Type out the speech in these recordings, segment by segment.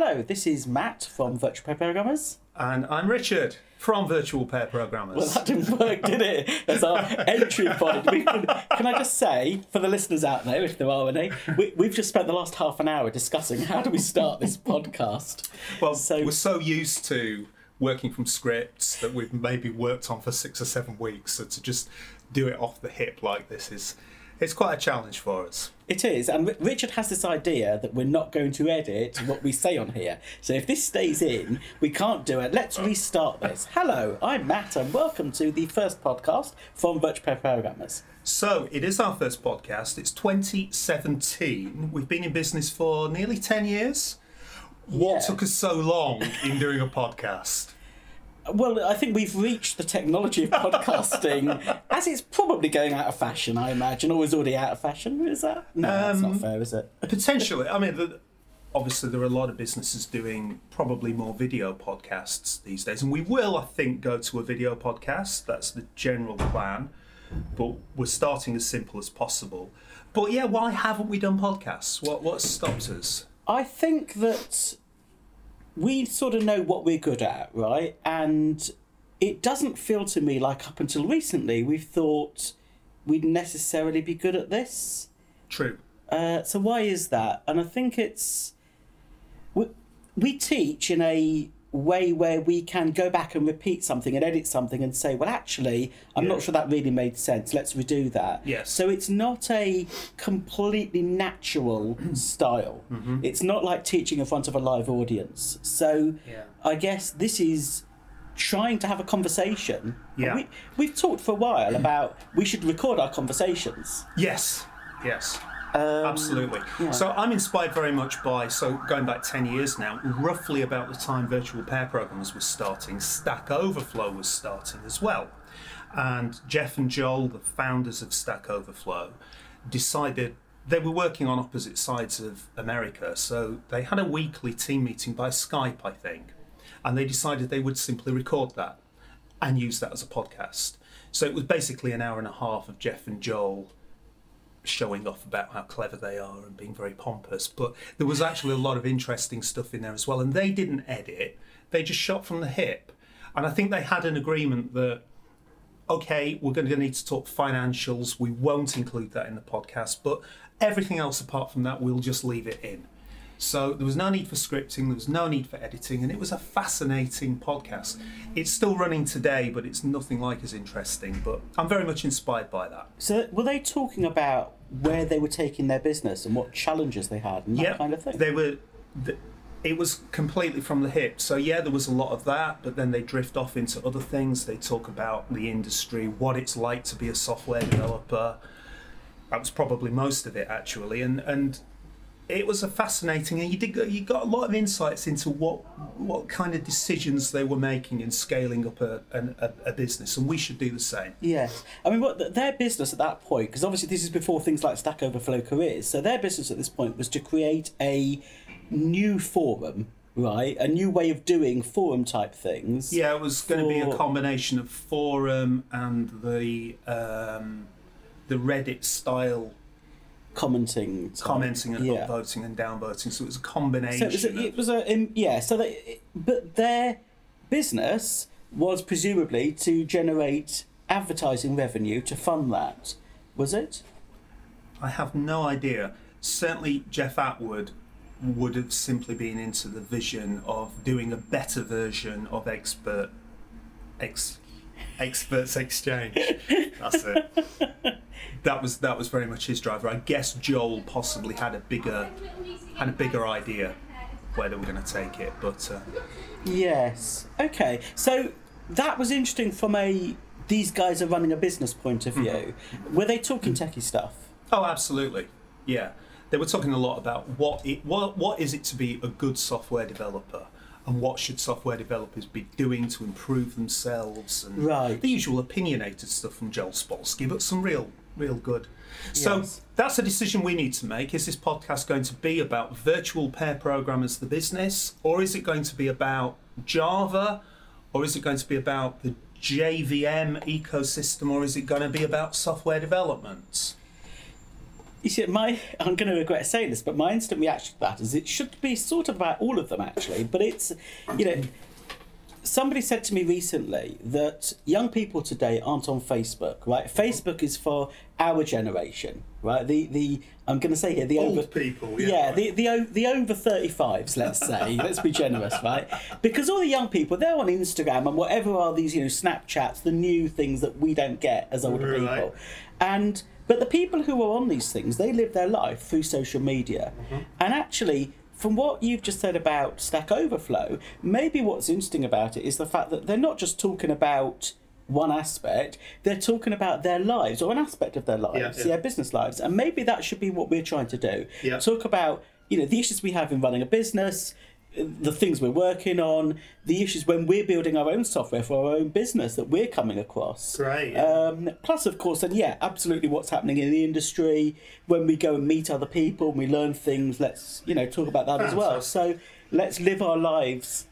Hello, this is Matt from Virtual Pair Programmers. And I'm Richard from Virtual Pair Programmers. Well, that didn't work, did it? As our entry point. Can, can I just say, for the listeners out there, if there are any, we, we've just spent the last half an hour discussing how do we start this podcast. well, so- we're so used to working from scripts that we've maybe worked on for six or seven weeks. So to just do it off the hip like this is it's quite a challenge for us. It is, and Richard has this idea that we're not going to edit what we say on here. So if this stays in, we can't do it. Let's restart this. Hello, I'm Matt, and welcome to the first podcast from Virtual Pair Programmers. So it is our first podcast. It's 2017. We've been in business for nearly 10 years. What Yeah. took us so long in doing a podcast? Well, I think we've reached the technology of podcasting as it's probably going out of fashion, I imagine, or is already out of fashion. Is that? No, that's not Um, fair, is it? Potentially. I mean, the, obviously, there are a lot of businesses doing probably more video podcasts these days. And we will, I think, go to a video podcast. That's the general plan. But we're starting as simple as possible. But yeah, why haven't we done podcasts? What, what stopped us? I think that we sort of know what we're good at, right? And it doesn't feel to me like up until recently we've thought we'd necessarily be good at this. True. Uh, so why is that? And I think it's we, we teach in a way where we can go back and repeat something and edit something and say, well, actually, I'm Yeah. not sure that really made sense. Let's redo that. Yes. So it's not a completely natural style. Mm-hmm. It's not like teaching in front of a live audience. So Yeah. I guess this is trying to have a conversation. Yeah. We, we've talked for a while about we should record our conversations. Yes. Yes. Um, Absolutely. So I'm inspired very much by, so going back 10 years now, roughly about the time Virtual Pair programs was starting, Stack Overflow was starting as well. And Jeff and Joel, the founders of Stack Overflow, decided they were working on opposite sides of America. So they had a weekly team meeting by Skype, I think. And they decided they would simply record that and use that as a podcast. So it was basically an hour and a half of Jeff and Joel showing off about how clever they are and being very pompous. But there was actually a lot of interesting stuff in there as well. And they didn't edit, they just shot from the hip. And I think they had an agreement that, okay, we're going to need to talk financials. We won't include that in the podcast, but everything else apart from that, we'll just leave it in. So there was no need for scripting, there was no need for editing, and it was a fascinating podcast. It's still running today, but it's nothing like as interesting. But I'm very much inspired by that. So were they talking about where they were taking their business and what challenges they had and that kind of thing? They were. th it was completely from the hip. So yeah, there was a lot of that, but then they drift off into other things. They talk about the industry, what it's like to be a software developer. That was probably most of it actually, and and it was a fascinating, and you did you got a lot of insights into what what kind of decisions they were making in scaling up a a, a business, and we should do the same. Yes, I mean, what their business at that point, because obviously this is before things like Stack Overflow careers. So their business at this point was to create a new forum, right? A new way of doing forum type things. Yeah, it was going to be a combination of forum and the um, the Reddit style commenting, type. commenting and yeah. upvoting and downvoting. So it was a So combination. it was, a, of- it was a um, yeah. So they, but their business was presumably to generate advertising revenue to fund that. Was it? I have no idea. Certainly, Jeff Atwood would have simply been into the vision of doing a better version of expert ex, experts exchange. That's it. That was that was very much his driver. I guess Joel possibly had a bigger had a bigger idea where they were going to take it, but uh, Yes. Okay. So that was interesting from a these guys are running a business point of view. Were they talking techie stuff? Oh, absolutely. Yeah, they were talking a lot about what it what what is it to be a good software developer, and what should software developers be doing to improve themselves, and Right. the usual opinionated stuff from Joel Spolsky, but some real real good. So Yes. that's a decision we need to make. Is this podcast going to be about virtual pair programmers, the business, or is it going to be about Java, or is it going to be about the JVM ecosystem, or is it going to be about software development? You see, my I'm going to regret saying this, but my instant reaction to that is it should be sort of about all of them actually. But it's, you know, somebody said to me recently that young people today aren't on Facebook. Right, Facebook is for our generation. Right, the the I'm going to say here the Old over people, yeah, yeah right. the the the over 35s. Let's say let's be generous, right? Because all the young people they're on Instagram and whatever are these you know Snapchats, the new things that we don't get as older Right. people, and but the people who are on these things they live their life through social media, Mm-hmm. and actually. From what you've just said about Stack Overflow, maybe what's interesting about it is the fact that they're not just talking about one aspect, they're talking about their lives or an aspect of their lives, yeah. their business lives. And maybe that should be what we're trying to do. Yeah. Talk about, you know, the issues we have in running a business, the things we're working on, the issues when we're building our own software for our own business that we're coming across. Right. yeah. Um, plus, of course, and yeah, absolutely what's happening in the industry. When we go and meet other people and we learn things, let's, you know, talk about that as well. So let's live our lives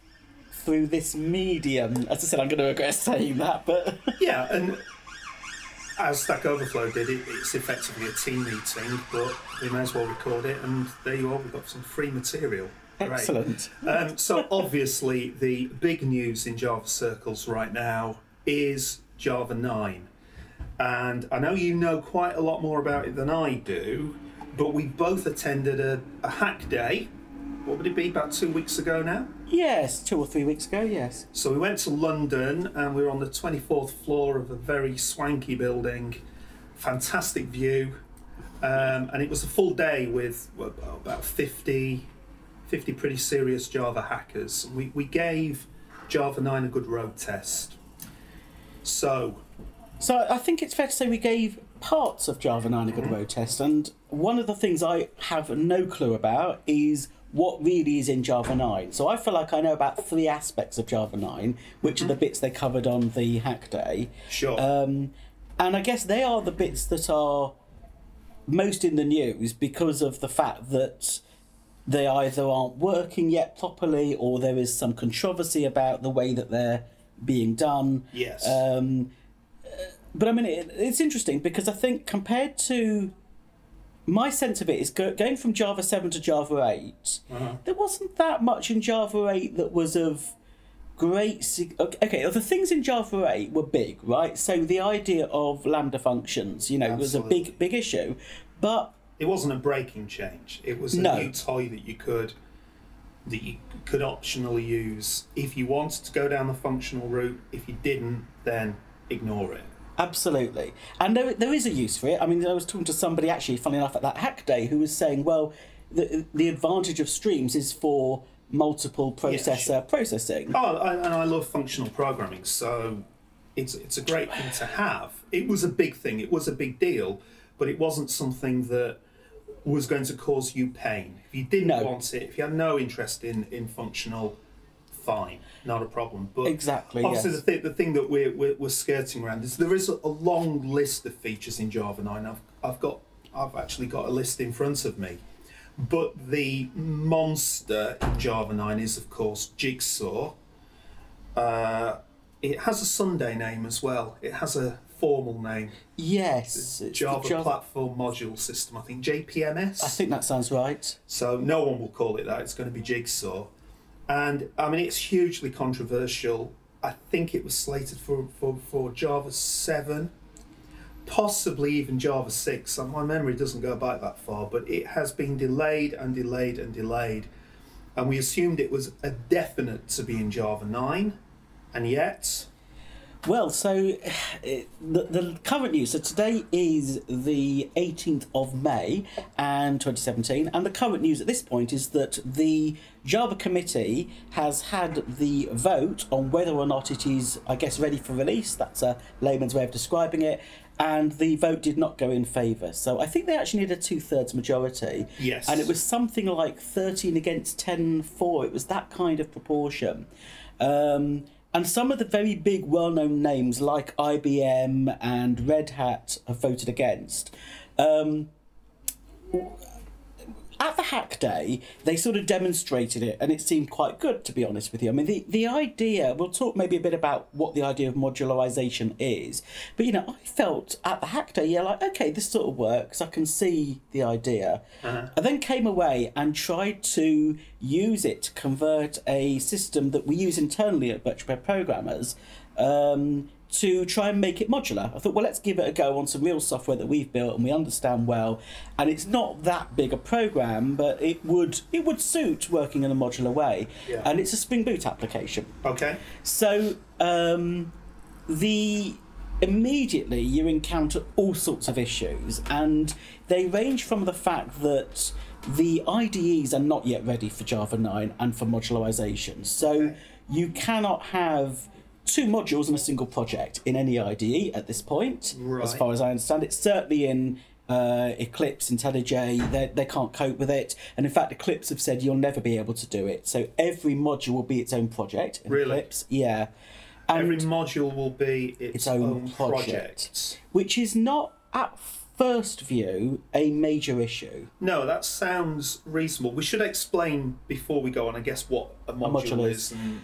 through this medium. As I said, I'm going to regret saying that, but Yeah, and as Stack Overflow did it, it's effectively a team meeting, but we may as well record it, and there you are, we've got some free material. Excellent. Um, so obviously, the big news in Java circles right now is Java 9. And I know you know quite a lot more about it than I do, but we both attended a, a hack day. What would it be, about two weeks ago now? Yes, two or three weeks ago, yes. So we went to London and we were on the 24th floor of a very swanky building, fantastic view. Um, and it was a full day with well, about 50, 50 pretty serious Java hackers. We, we gave Java 9 a good road test. So, So I think it's fair to say we gave parts of Java 9 a good road test, and one of the things I have no clue about is what really is in Java 9. So I feel like I know about three aspects of Java 9, which are the bits they covered on the hack day. sure. Um, and I guess they are the bits that are most in the news because of the fact that they either aren't working yet properly or there is some controversy about the way that they're being done. yes. Um, but I mean, it, it's interesting because I think compared to my sense of it is go, going from Java 7 to Java 8, there wasn't that much in Java 8 that was of great. sig- Okay, okay, the things in Java 8 were big, right? So the idea of Lambda functions, you know, was a big, big issue. But it wasn't a breaking change. It was a No. new toy that you could that you could optionally use if you wanted to go down the functional route. If you didn't, then ignore it. Absolutely. And there, there is a use for it. I mean, I was talking to somebody actually, funny enough, at that hack day who was saying, well, the, the advantage of streams is for multiple processor sure. processing. Oh, I, and I love functional programming, so it's it's a great thing to have. It was a big thing. It was a big deal, but it wasn't something that was going to cause you pain. If you didn't No. want it, if you had no interest in in functional, fine, not a problem. But Exactly, Obviously, yes. the, th- the thing that we're, we're, we're skirting around is there is a, long list of features in Java 9. I've, I've got I've actually got a list in front of me. But the monster in Java 9 is, of course, Jigsaw. Uh, it has a Sunday name as well. It has a formal name. Yes. it's the Java, Platform Module System, I think JPMS. I think that sounds right. So no one will call it that. It's going to be Jigsaw, and I mean it's hugely controversial. I think it was slated for for, for Java seven, possibly even Java six. And my memory doesn't go back that far, but it has been delayed and delayed and delayed, and we assumed it was a definite to be in Java nine, and yet Well, so the, the current news. So today is the 18th of May, and 2017, and the current news at this point is that the Java committee has had the vote on whether or not it is, I guess, ready for release. That's a layman's way of describing it. And the vote did not go in favour. So I think they actually need a two thirds majority. Yes. And it was something like 13 against 10 for. It was that kind of proportion. Um, and some of the very big, well known names like IBM and Red Hat have voted against. Um, at the hack day, they sort of demonstrated it, and it seemed quite good, to be honest with you. I mean, the, the idea, we'll talk maybe a bit about what the idea of modularization is, but you know, I felt at the hack day, yeah, like, okay, this sort of works, I can see the idea. Uh-huh. I then came away and tried to use it to convert a system that we use internally at Virtual Programmers. Um, to try and make it modular. I thought, well, let's give it a go on some real software that we've built and we understand well. And it's not that big a program, but it would it would suit working in a modular way. Yeah. And it's a Spring Boot application. Okay. So um, the immediately you encounter all sorts of issues, and they range from the fact that the IDEs are not yet ready for Java 9 and for modularization. So Okay. you cannot have two modules in a single project in any IDE at this point, as far as I understand it. Certainly in uh, Eclipse, IntelliJ, they, they can't cope with it. And in fact, Eclipse have said you'll never be able to do it. So every module will be its own project in Really? Eclipse. Yeah. And Every module will be its, its own, own, project, project. which is not at first view a major issue. No, that sounds reasonable. We should explain before we go on, I guess, what a module, module is. And,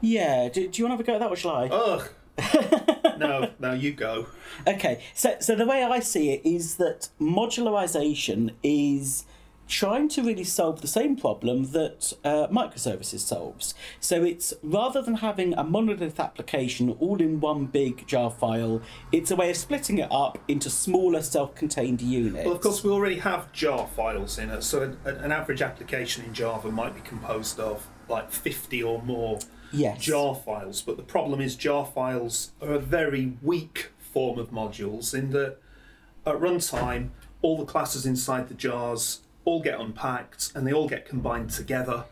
Yeah, do, do you want to have a go at that or shall I? ugh. no, no, you go. Okay, so so the way I see it is that modularization is trying to really solve the same problem that uh, microservices solves. So it's rather than having a monolith application all in one big jar file, it's a way of splitting it up into smaller self-contained units. Well, of course, we already have jar files in it, so a, an average application in Java might be composed of like 50 or more Yes. jar files. But the problem is, jar files are a very weak form of modules in that at runtime, all the classes inside the jars all get unpacked and they all get combined together.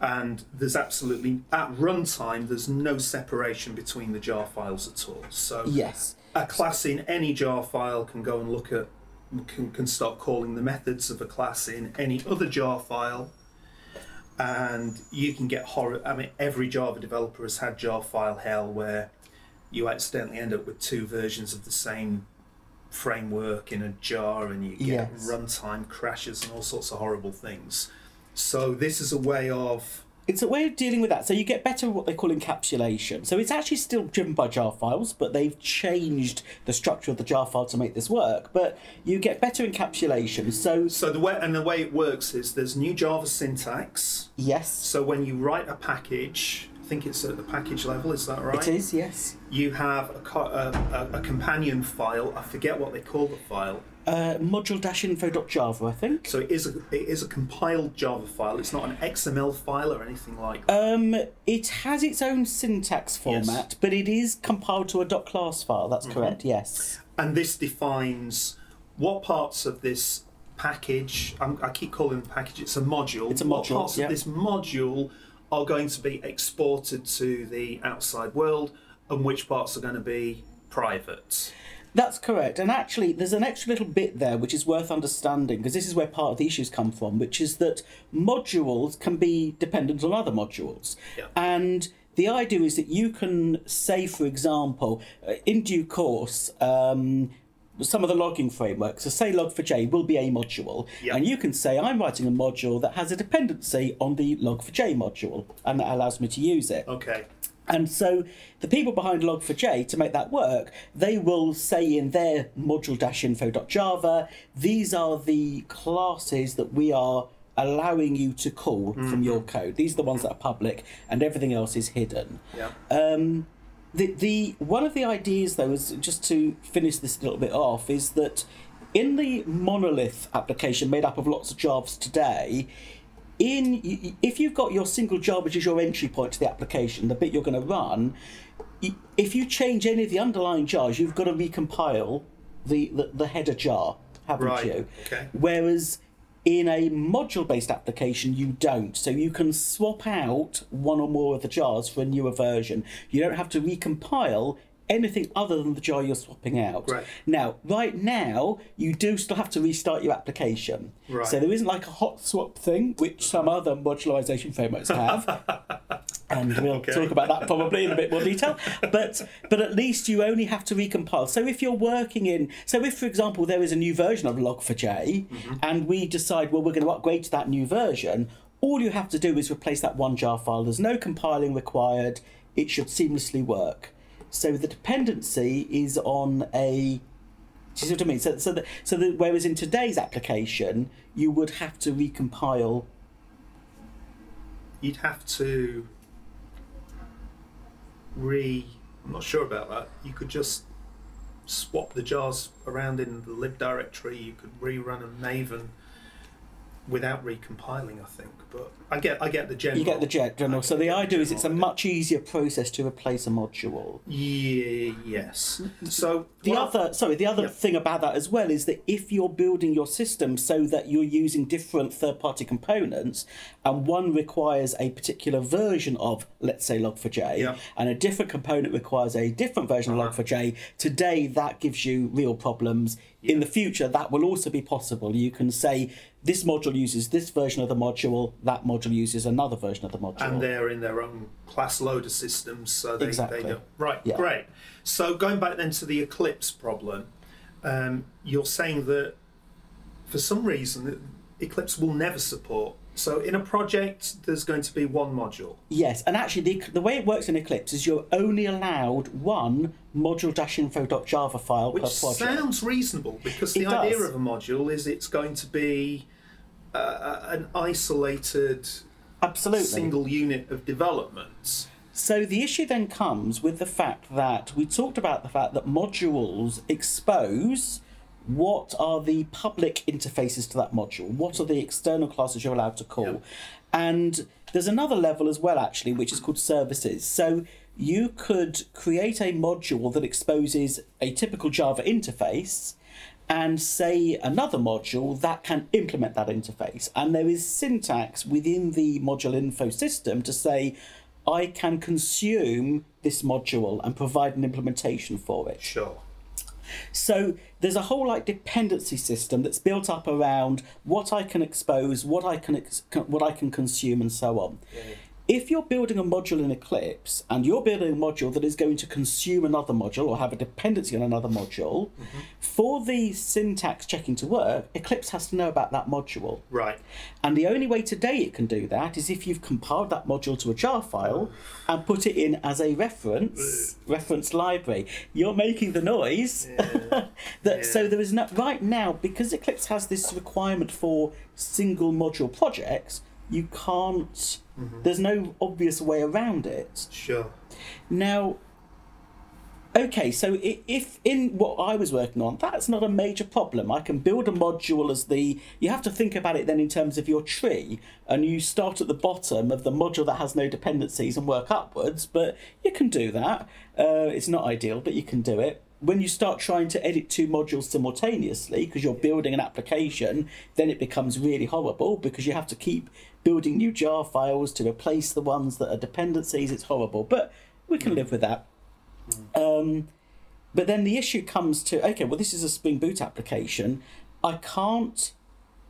And there's absolutely, at runtime, there's no separation between the jar files at all. So Yes. a class in any jar file can go and look at can, can start calling the methods of a class in any other jar file and you can get horror i mean every java developer has had jar file hell where you accidentally end up with two versions of the same framework in a jar and you get Yes. runtime crashes and all sorts of horrible things so this is a way of It's a way of dealing with that. So you get better what they call encapsulation. So it's actually still driven by jar files, but they've changed the structure of the jar file to make this work. But you get better encapsulation. So so the way and the way it works is there's new java syntax yes, So when you write a package, I think it's at the package level, is that right? it is. Yes. You have a, a, a, a companion file. I forget what they call the file. Uh, module-info.java, I think. So it is a it is a compiled Java file. It's not an XML file or anything like that. Um, it has its own syntax format, but it is compiled to a .class file. Mm-hmm. That's correct. Yes. and this defines what parts of this package. I'm, I keep calling it a package. It's a module. It's a module. What parts yeah. of this module are going to be exported to the outside world, and which parts are going to be private. That's correct. And actually, there's an extra little bit there which is worth understanding because this is where part of the issues come from, which is that modules can be dependent on other modules. Yeah. And the idea is that you can say, for example, uh, in due course, um, some of the logging frameworks, so say log4j will be a module, Yeah. and you can say I'm writing a module that has a dependency on the log4j module, and that allows me to use it. Okay. And so the people behind Log4j to make that work, they will say in their module-info.java, these are the classes that we are allowing you to call from your code. These are the ones that are public, and everything else is hidden. Yeah. Um, the the one of the ideas though is just to finish this a little bit off is that in the monolith application made up of lots of jobs today in if you've got your single jar which is your entry point to the application the bit you're going to run if you change any of the underlying jars you've got to recompile the, the, the header jar haven't Right, you? okay. whereas in a module based application you don't. So you can swap out one or more of the jars for a newer version. You don't have to recompile anything other than the jar you're swapping out Right. now right now you do still have to restart your application Right. so there isn't like a hot swap thing which some other modularization frameworks have and we'll Okay. talk about that probably in a bit more detail. But but at least you only have to recompile. So if you're working in, so if for example there is a new version of Log4j, mm-hmm. and we decide well we're going to upgrade to that new version, all you have to do is replace that one jar file. There's no compiling required. It should seamlessly work. So the dependency is on a. Do you see what I mean? So, so, that, so that whereas in today's application, you would have to recompile You'd have to re. I'm not sure about that. You could just swap the jars around in the lib directory. You could rerun a Maven without recompiling. I think, but I get I get the general. You get the jet general. So the get idea is it's a much easier process to replace a module. Yeah. Yes. So The I- other, sorry, the other Yeah. thing about that as well is that if you're building your system so that you're using different third-party components, and one requires a particular version of, let's say, Log4j, Yeah. and a different component requires a different version Uh-huh. of Log4j, today that gives you real problems. In the future, that will also be possible. You can say this module uses this version of the module, that module uses another version of the module. and they're in their own class loader systems, so they, Exactly. they don't. Right, Yeah. great. So going back then to the Eclipse problem, um, you're saying that for some reason Eclipse will never support. So in a project, there's going to be one module. Yes, and actually, the, the way it works in Eclipse is you're only allowed one module-info.java file Which per project. Which sounds reasonable because the It idea does. of a module is it's going to be uh, an isolated Absolutely. single unit of development. So the issue then comes with the fact that we talked about the fact that modules expose what are the public interfaces to that module, what are the external classes you're allowed to call. Yep. And there's another level as well, actually, which is called services. So you could create a module that exposes a typical Java interface and say another module that can implement that interface. And there is syntax within the module info system to say, I can consume this module and provide an implementation for it. Sure. So there's a whole like dependency system that's built up around what I can expose, what I can ex- what I can consume, and so on. If you're building a module in Eclipse and you're building a module that is going to consume another module or have a dependency on another module, mm-hmm. for the syntax checking to work, Eclipse has to know about that module. Right. And the only way today it can do that is if you've compiled that module to a jar file and put it in as a reference reference library. You're making the noise. that so there is no right now because Eclipse has this requirement for single module projects. You can't. There's no obvious way around it. Sure. Now, okay, so if in what I was working on, that's not a major problem. I can build a module as the. You have to think about it then in terms of your tree, and you start at the bottom of the module that has no dependencies and work upwards, but you can do that. Uh, it's not ideal, but you can do it. When you start trying to edit two modules simultaneously because you're building an application, then it becomes really horrible because you have to keep building new jar files to replace the ones that are dependencies. It's horrible, but we can mm. live with that. Mm. Um, but then the issue comes to okay, well, this is a Spring Boot application. I can't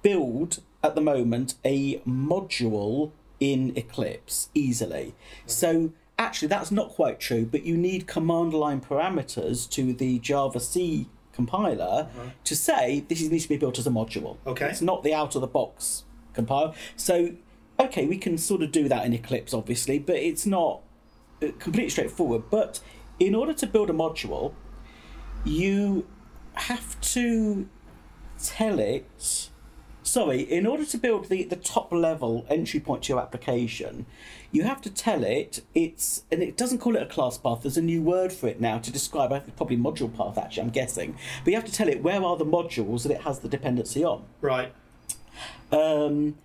build at the moment a module in Eclipse easily. Mm. So actually, that's not quite true, but you need command line parameters to the Java C compiler uh-huh. to say this needs to be built as a module. Okay. It's not the out of the box compile. So, okay, we can sort of do that in Eclipse, obviously, but it's not uh, completely straightforward. But in order to build a module, you have to tell it. Sorry, in order to build the, the top level entry point to your application, you have to tell it it's, and it doesn't call it a class path, there's a new word for it now to describe, I think probably module path actually, I'm guessing. But you have to tell it where are the modules that it has the dependency on. Right. Um,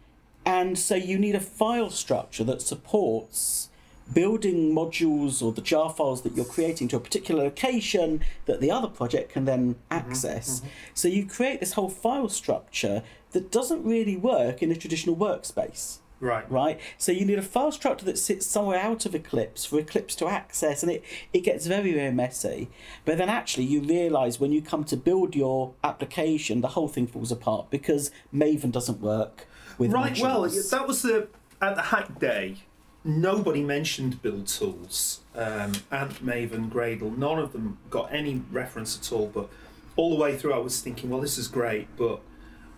and so you need a file structure that supports building modules or the jar files that you're creating to a particular location that the other project can then mm-hmm, access. Mm-hmm. So you create this whole file structure that doesn't really work in a traditional workspace. Right. Right, so you need a file structure that sits somewhere out of Eclipse for Eclipse to access, and it, it gets very, very messy. But then actually, you realize when you come to build your application, the whole thing falls apart because Maven doesn't work with Right. Well, that was the at the hack day. nobody mentioned build tools. Um, Ant, Maven, Gradle, none of them got any reference at all. But all the way through, I was thinking, well, this is great, but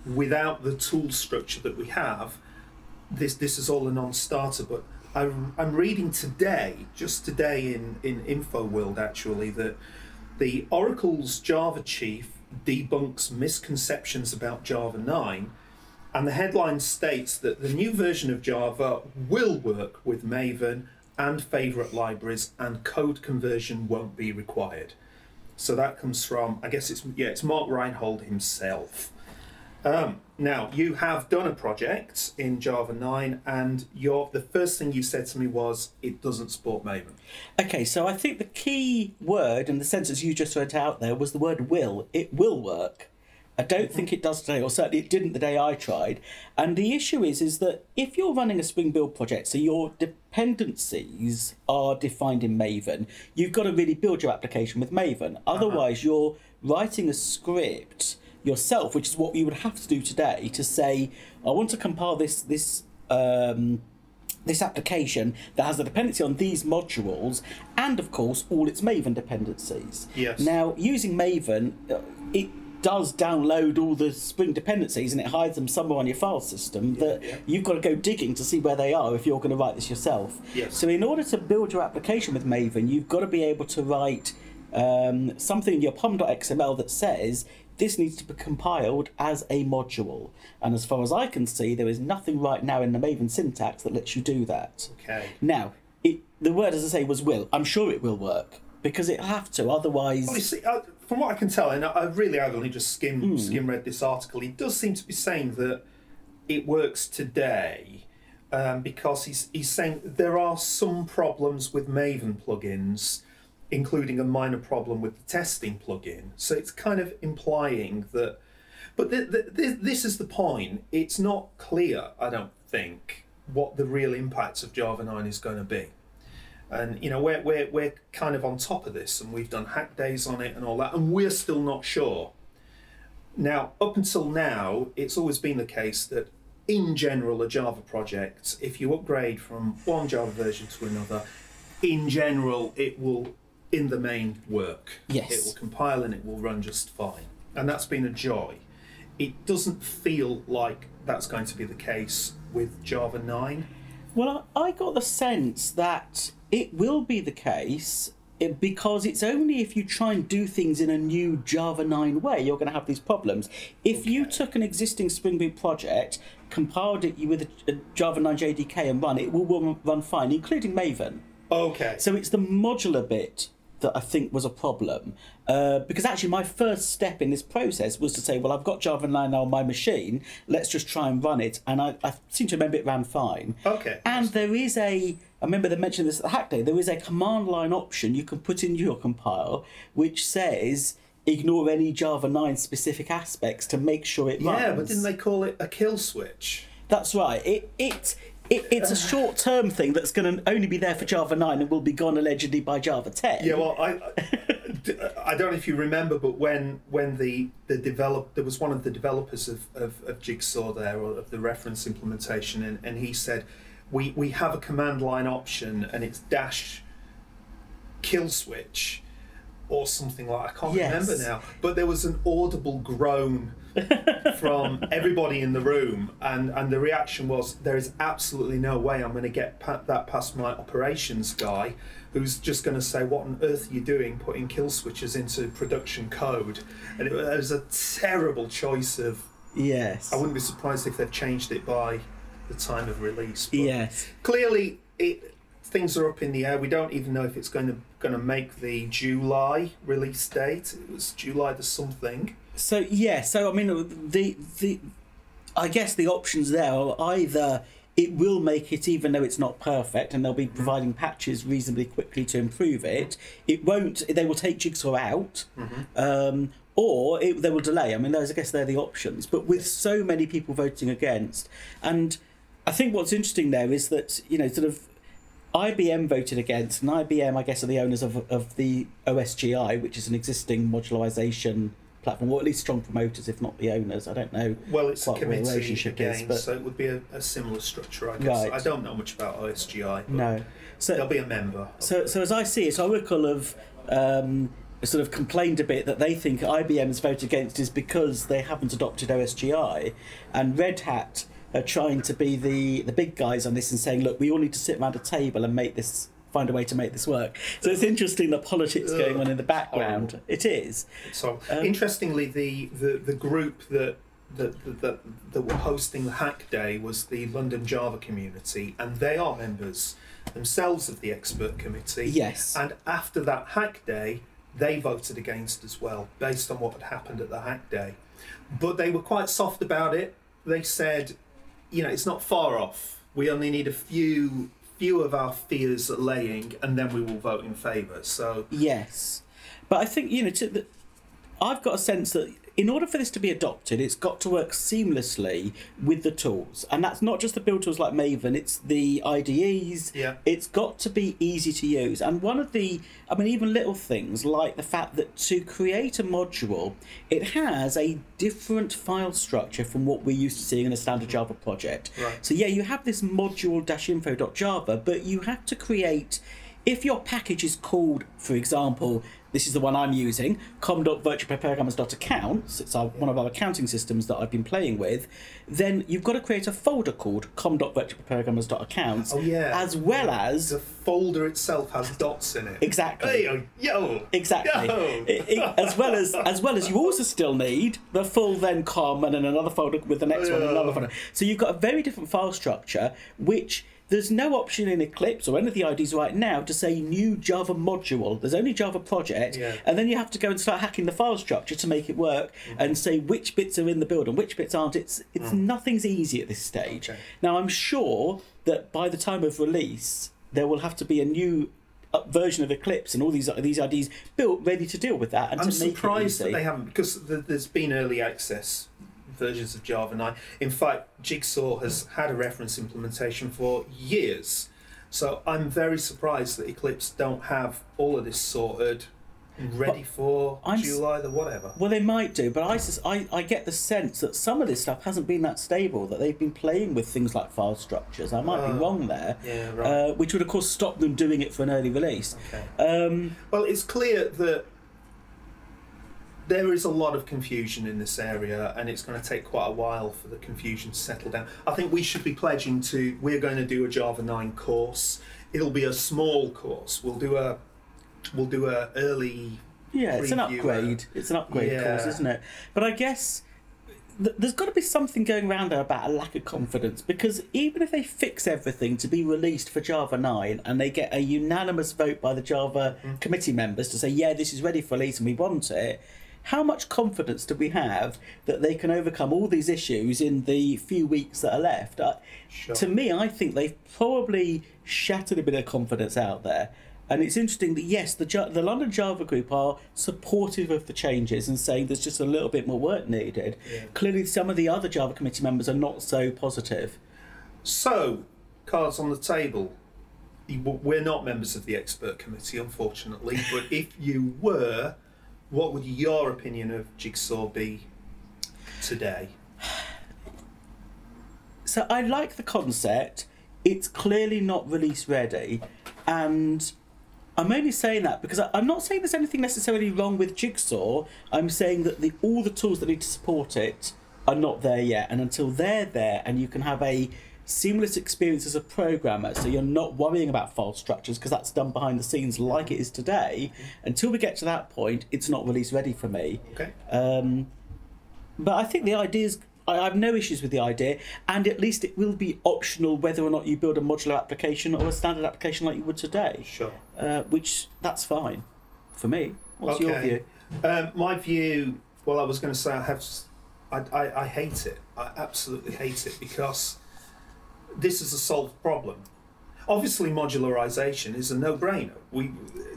without the tool structure that we have, this this is all a non-starter. But I'm, I'm reading today, just today in in InfoWorld actually, that the Oracle's Java chief debunks misconceptions about Java 9 and the headline states that the new version of Java will work with Maven and favorite libraries, and code conversion won't be required. So that comes from, I guess it's yeah, it's Mark Reinhold himself. Um, now you have done a project in Java 9, and your the first thing you said to me was it doesn't support Maven. Okay, so I think the key word in the sentence you just read out there was the word will. It will work. I don't think it does today, or certainly it didn't the day I tried. And the issue is, is that if you're running a Spring Boot project, so your dependencies are defined in Maven, you've got to really build your application with Maven. Otherwise, you're writing a script yourself, which is what you would have to do today to say, I want to compile this this. Um, this application that has a dependency on these modules and of course all its maven dependencies Yes. now using maven uh, it does download all the Spring dependencies and it hides them somewhere on your file system that yeah. you've got to go digging to see where they are if you're going to write this yourself. Yes. So, in order to build your application with Maven, you've got to be able to write um, something in your pom.xml that says this needs to be compiled as a module. And as far as I can see, there is nothing right now in the Maven syntax that lets you do that. Okay. Now, it, the word, as I say, was will. I'm sure it will work because it'll have to. Otherwise, Well, you see, uh, from what I can tell, and I, I really I've only just skim skim read this article, he does seem to be saying that it works today um, because he's he's saying there are some problems with Maven plugins, including a minor problem with the testing plugin. So it's kind of implying that. But th- th- th- this is the point. It's not clear, I don't think, what the real impacts of Java 9 is going to be and you know we're, we're we're kind of on top of this and we've done hack days on it and all that and we're still not sure. Now up until now it's always been the case that in general a java project if you upgrade from one java version to another in general it will in the main work. Yes. it will compile and it will run just fine. And that's been a joy. It doesn't feel like that's going to be the case with java 9 Well, I I got the sense that it will be the case because it's only if you try and do things in a new Java 9 way you're going to have these problems. If you took an existing Spring Boot project, compiled it with a, Java 9 JDK and run it, it will run, run fine, including Maven. okay So it's the modular bit that I think was a problem. Uh, because actually, my first step in this process was to say, well, I've got Java 9 on my machine, let's just try and run it. And I, I seem to remember it ran fine. Okay. And there is a, I remember they mentioned this at the hack day, there is a command line option you can put in your compile which says, ignore any Java 9 specific aspects to make sure it runs. Yeah, but didn't they call it a kill switch? That's right. It it. It, it's a short-term thing that's going to only be there for Java 9 and will be gone allegedly by Java 10. Yeah, well, I, I don't know if you remember, but when when the the develop there was one of the developers of, of, of Jigsaw there or of the reference implementation, and, and he said, we we have a command line option and it's dash kill switch or something like I can't Yes. remember now, but there was an audible groan from everybody in the room, and, and the reaction was, "There is absolutely no way I'm going to get pa- that past my operations guy, who's just going to say, what on earth are you doing, putting kill switches into production code?" And it was a terrible choice of. Yes. I wouldn't be surprised if they've changed it by the time of release. But Yes. Clearly, it things are up in the air. We don't even know if it's going to going to make the July release date. It was July the something. So yeah, so I mean the the I guess the options there are either it will make it even though it's not perfect and they'll be providing patches reasonably quickly to improve it. It won't they will take Jigsaw out. Um, or it, they will delay. I mean, those I guess they're the options. But with so many people voting against, and I think what's interesting there is that you know sort of IBM voted against, and IBM, I guess, are the owners of, of the OSGI, which is an existing modularization platform, or at least strong promoters, if not the owners. I don't know. Well, it's a What the committee relationship is, but- so it would be a, a similar structure, I guess. Right. I don't know much about OSGI, but No. So they'll be a member. So, so as I see it, Oracle have um, sort of complained a bit that they think IBM's vote against is because they haven't adopted OSGI, and Red Hat are trying to be the, the big guys on this and saying, look, we all need to sit around a table and make this find a way to make this work. So it's interesting the politics going on in the background. horrible. It is. So, Um, interestingly, the, the, the group that, that, that, that were hosting the Hack Day was the London Java community, and they are members themselves of the expert committee. Yes. And after that Hack Day, they voted against as well, based on what had happened at the Hack Day. But they were quite soft about it. They said, you know, it's not far off. We only need a few few of our fears laying, and then we will vote in favour. So Yes, but I think you know. To the, I've got a sense that in order for this to be adopted, it's got to work seamlessly with the tools, and that's not just the build tools like Maven. It's the IDEs. Yeah. It's got to be easy to use, and one of the, I mean, even little things like the fact that to create a module, it has a different file structure from what we're used to seeing in a standard Java project. Right. So yeah, you have this module-info.java, but you have to create if your package is called, for example, this is the one I'm using, com.virtualprogrammers.accounts, it's our, one of our accounting systems that I've been playing with, then you've got to create a folder called com.virtualprogrammers.accounts, Oh, yeah. as well as the folder itself has dots in it. Exactly. Hey, oh, yo. Exactly. Yo. As well as as well as you also still need the full then com and then another folder with the next oh, one and another folder. So you've got a very different file structure, which there's no option in Eclipse or any of the IDEs right now to say new Java module. There's only Java project, Yeah. and then you have to go and start hacking the file structure to make it work Mm-hmm. and say which bits are in the build and which bits aren't. It's it's nothing's easy at this stage. Mm. Okay. Now I'm sure that by the time of release, there will have to be a new uh, version of Eclipse and all these these IDEs built ready to deal with that and I'm to make surprised that they haven't because there's been early access versions of Java 9. In fact, Jigsaw has had a reference implementation for years. So I'm very surprised that Eclipse don't have all of this sorted, ready for I'm July the whatever. Well, they might do, but I, sus- I, I get the sense that some of this stuff hasn't been that stable, that they've been playing with things like file structures. I might be Oh, wrong there. yeah, right. Uh, which would, of course, stop them doing it for an early release. Okay. Um, Well, it's clear that there is a lot of confusion in this area, and it's going to take quite a while for the confusion to settle down. I think we should be pledging to. We're going to do a Java 9 course. It'll be a small course. We'll do a. We'll do a early. yeah, it's an uh, upgrade. It's an upgrade course, isn't it? But I guess th- there's got to be something going around there about a lack of confidence because even if they fix everything to be released for Java 9 and they get a unanimous vote by the Java Mm. committee members to say, yeah, this is ready for release and we want it, how much confidence do we have that they can overcome all these issues in the few weeks that are left? I, Sure. To me, I think they've probably shattered a bit of confidence out there. And it's interesting that yes, the the London Java group are supportive of the changes and saying there's just a little bit more work needed. Yeah. Clearly, some of the other Java committee members are not so positive. So, cards on the table. We're not members of the expert committee, unfortunately, but if you were, what would your opinion of Jigsaw be today? So I like the concept. It's clearly not release ready, and I'm only saying that because I, I'm not saying there's anything necessarily wrong with Jigsaw. I'm saying that the all the tools that need to support it are not there yet, and until they're there, and you can have a seamless experience as a programmer, so you're not worrying about file structures because that's done behind the scenes like it is today. Until we get to that point, it's not release ready for me. Okay. Um, but I think the idea is. I have no issues with the idea, and at least it will be optional whether or not you build a modular application or a standard application like you would today. Sure. Uh, which that's fine for me. What's your view? Um, my view, well, I was going to say I have, I, I, I hate it. I absolutely hate it because this is a solved problem. Obviously, modularization is a no-brainer. We,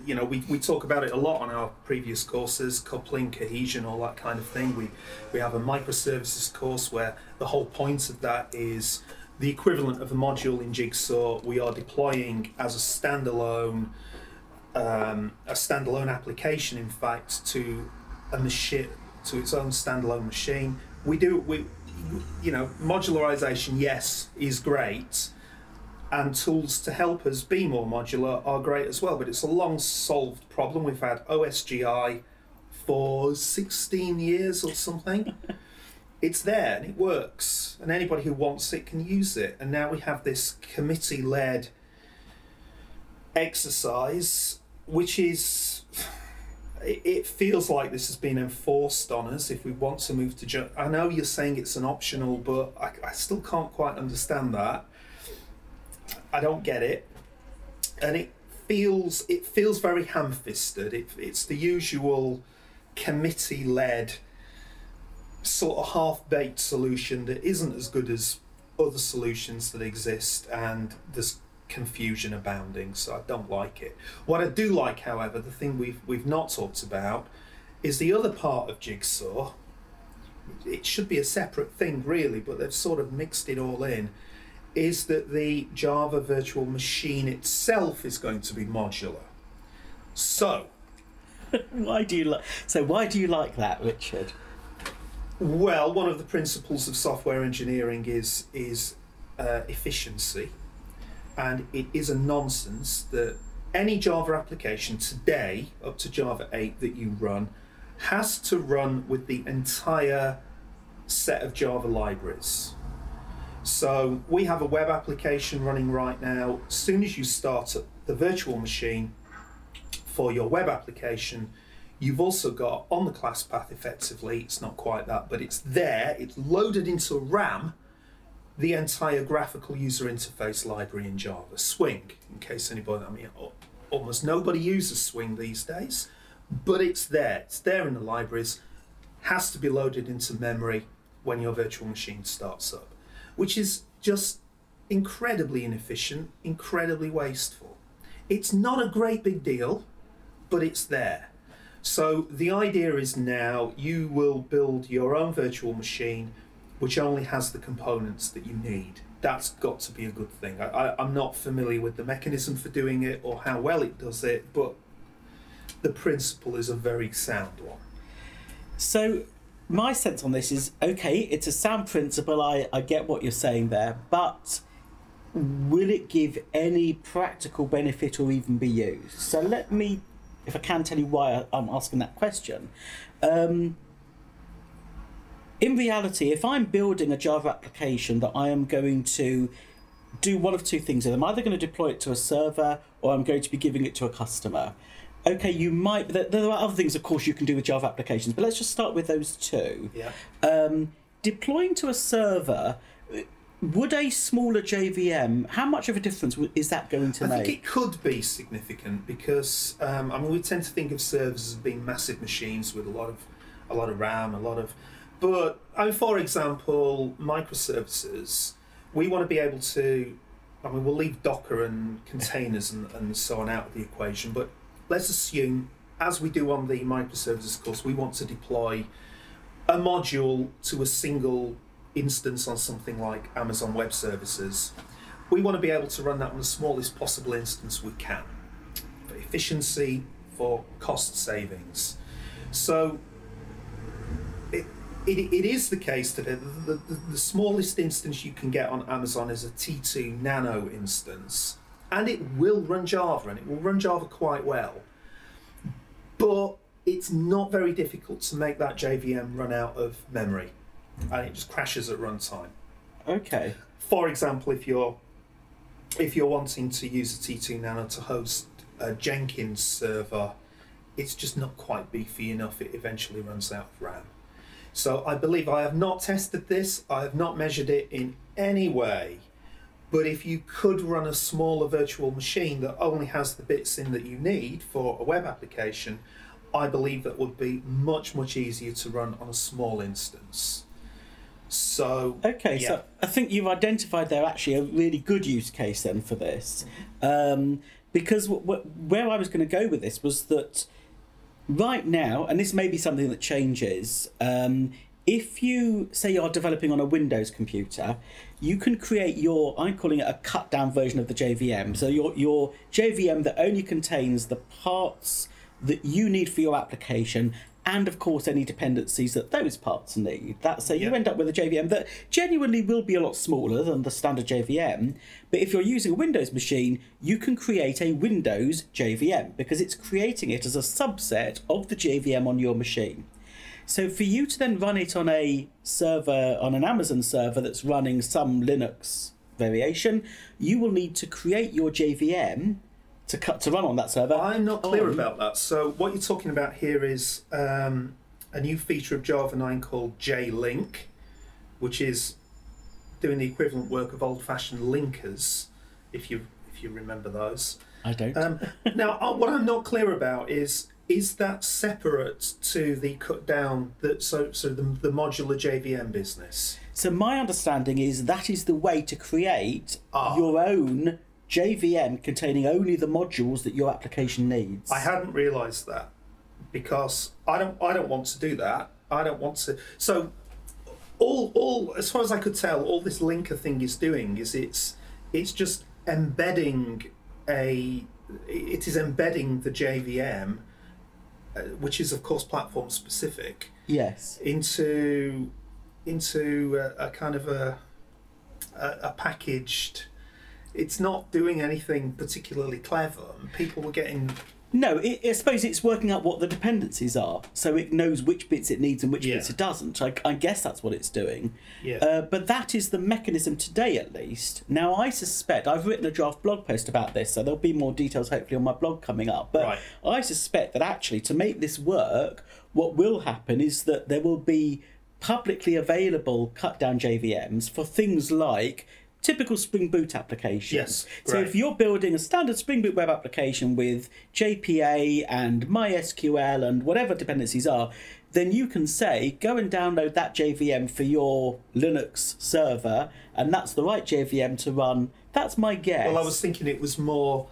you know, we, we talk about it a lot on our previous courses, coupling, cohesion, all that kind of thing. We we have a microservices course where the whole point of that is the equivalent of a module in Jigsaw. We are deploying as a standalone um, a standalone application, in fact, to a machine to its own standalone machine. We do we, you know, modularization. Yes, is great, and tools to help us be more modular are great as well. But it's a long solved problem. We've had OSGI for 16 years or something. it's there and it works, and anybody who wants it can use it. And now we have this committee led exercise, which is. It feels like this has been enforced on us if we want to move to. I know you're saying it's an optional, but I, I still can't quite understand that. I don't get it, and it feels it feels very ham-fisted. It, it's the usual committee-led sort of half-baked solution that isn't as good as other solutions that exist, and there's confusion abounding. So I don't like it. What I do like, however, the thing we've we've not talked about is the other part of Jigsaw. It should be a separate thing, really, but they've sort of mixed it all in is that the Java virtual machine itself is going to be modular. So, why do you like? So why do you like that, Richard? Well, one of the principles of software engineering is is uh, efficiency, and it is a nonsense that any Java application today, up to Java 8 that you run, has to run with the entire set of Java libraries. So we have a web application running right now. As soon as you start up the virtual machine for your web application, you've also got on the class path effectively, it's not quite that, but it's there, it's loaded into RAM, the entire graphical user interface library in Java, Swing, in case anybody, I mean, almost nobody uses Swing these days, but it's there, it's there in the libraries, has to be loaded into memory when your virtual machine starts up which is just incredibly inefficient, incredibly wasteful. It's not a great big deal, but it's there. So the idea is now you will build your own virtual machine which only has the components that you need. That's got to be a good thing. I, I, am not familiar with the mechanism for doing it or how well it does it, but the principle is a very sound one. So my sense on this is okay, it's a sound principle, I, I get what you're saying there, but will it give any practical benefit or even be used? So let me, if I can tell you why I'm asking that question. Um, in reality, if I'm building a Java application that I am going to do one of two things, I'm either going to deploy it to a server or I'm going to be giving it to a customer okay, you might. There, are other things, of course, you can do with Java applications, but let's just start with those two. Yeah. Um, deploying to a server. Would a smaller JVM, how much of a difference is that going to I make? I think it could be significant because um, I mean we tend to think of servers as being massive machines with a lot of a lot of RAM, a lot of, but I mean, for example, microservices. We want to be able to I mean, we'll leave Docker and containers and, and so on out of the equation, but let's assume, as we do on the microservices course, we want to deploy a module to a single instance on something like Amazon Web Services. We want to be able to run that on the smallest possible instance we can for efficiency, for cost savings. So it, it is the case that the, the, the smallest instance you can get on Amazon is a T2 Nano instance and it will run Java, and it will run Java quite well. But it's not very difficult to make that JVM run out of memory, and it just crashes at runtime. Okay. For example, if you're if you're wanting to use a T2 Nano to host a Jenkins server, it's just not quite beefy enough. It eventually runs out of RAM. So I believe I have not tested this. I have not measured it in any way but if you could run a smaller virtual machine that only has the bits in that you need for a web application, I believe that would be much, much easier to run on a small instance. So okay, yeah. so I think you've identified there actually a really good use case then for this, um, because w- w- where I was going to go with this was that right now, and this may be something that changes. Um, if you say you're developing on a Windows computer, you can create your I'm calling it a cut down version of the JVM. So your your JVM that only contains the parts that you need for your application and of course any dependencies that those parts need. That so you Yeah. end up with a JVM that genuinely will be a lot smaller than the standard JVM. But if you're using a Windows machine, you can create a Windows JVM because it's creating it as a subset of the JVM on your machine. So for you to then run it on a server on an Amazon server that's running some Linux variation, you will need to create your JVM to cut to run on that server. I'm not clear on- about that. So what you're talking about here is um, a new feature of Java 9 called JLink, which is doing the equivalent work of old-fashioned linkers, if you if you remember those. I don't. Um, now, uh, what I'm not clear about is is that separate to the cut down that so so the, the modular JVM business? So my understanding is that is the way to create Ah. your own JVM containing only the modules that your application needs. I hadn't realised that because I don't I don't want to do that. I don't want to. So all all as far as I could tell, all this linker thing is doing is it's it's just embedding a it is embedding the JVM, uh, which is of course platform specific, Yes. into into a, a kind of a, a a packaged. It's not doing anything particularly clever. People were getting No, it, I suppose it's working out what the dependencies are, so it knows which bits it needs and which Yeah. bits it doesn't. I, I guess that's what it's doing. Yeah. Uh, but that is the mechanism today, at least. Now, I suspect I've written a draft blog post about this, so there'll be more details hopefully on my blog coming up. But Right. I suspect that actually, to make this work, what will happen is that there will be publicly available cut down JVMs for things like typical Spring Boot applications. Yes, So great. if you're building a standard Spring Boot web application with JPA and MySQL and whatever dependencies are, then you can say go and download that JVM for your Linux server, and that's the right JVM to run. That's my guess. Well, I was thinking it was more.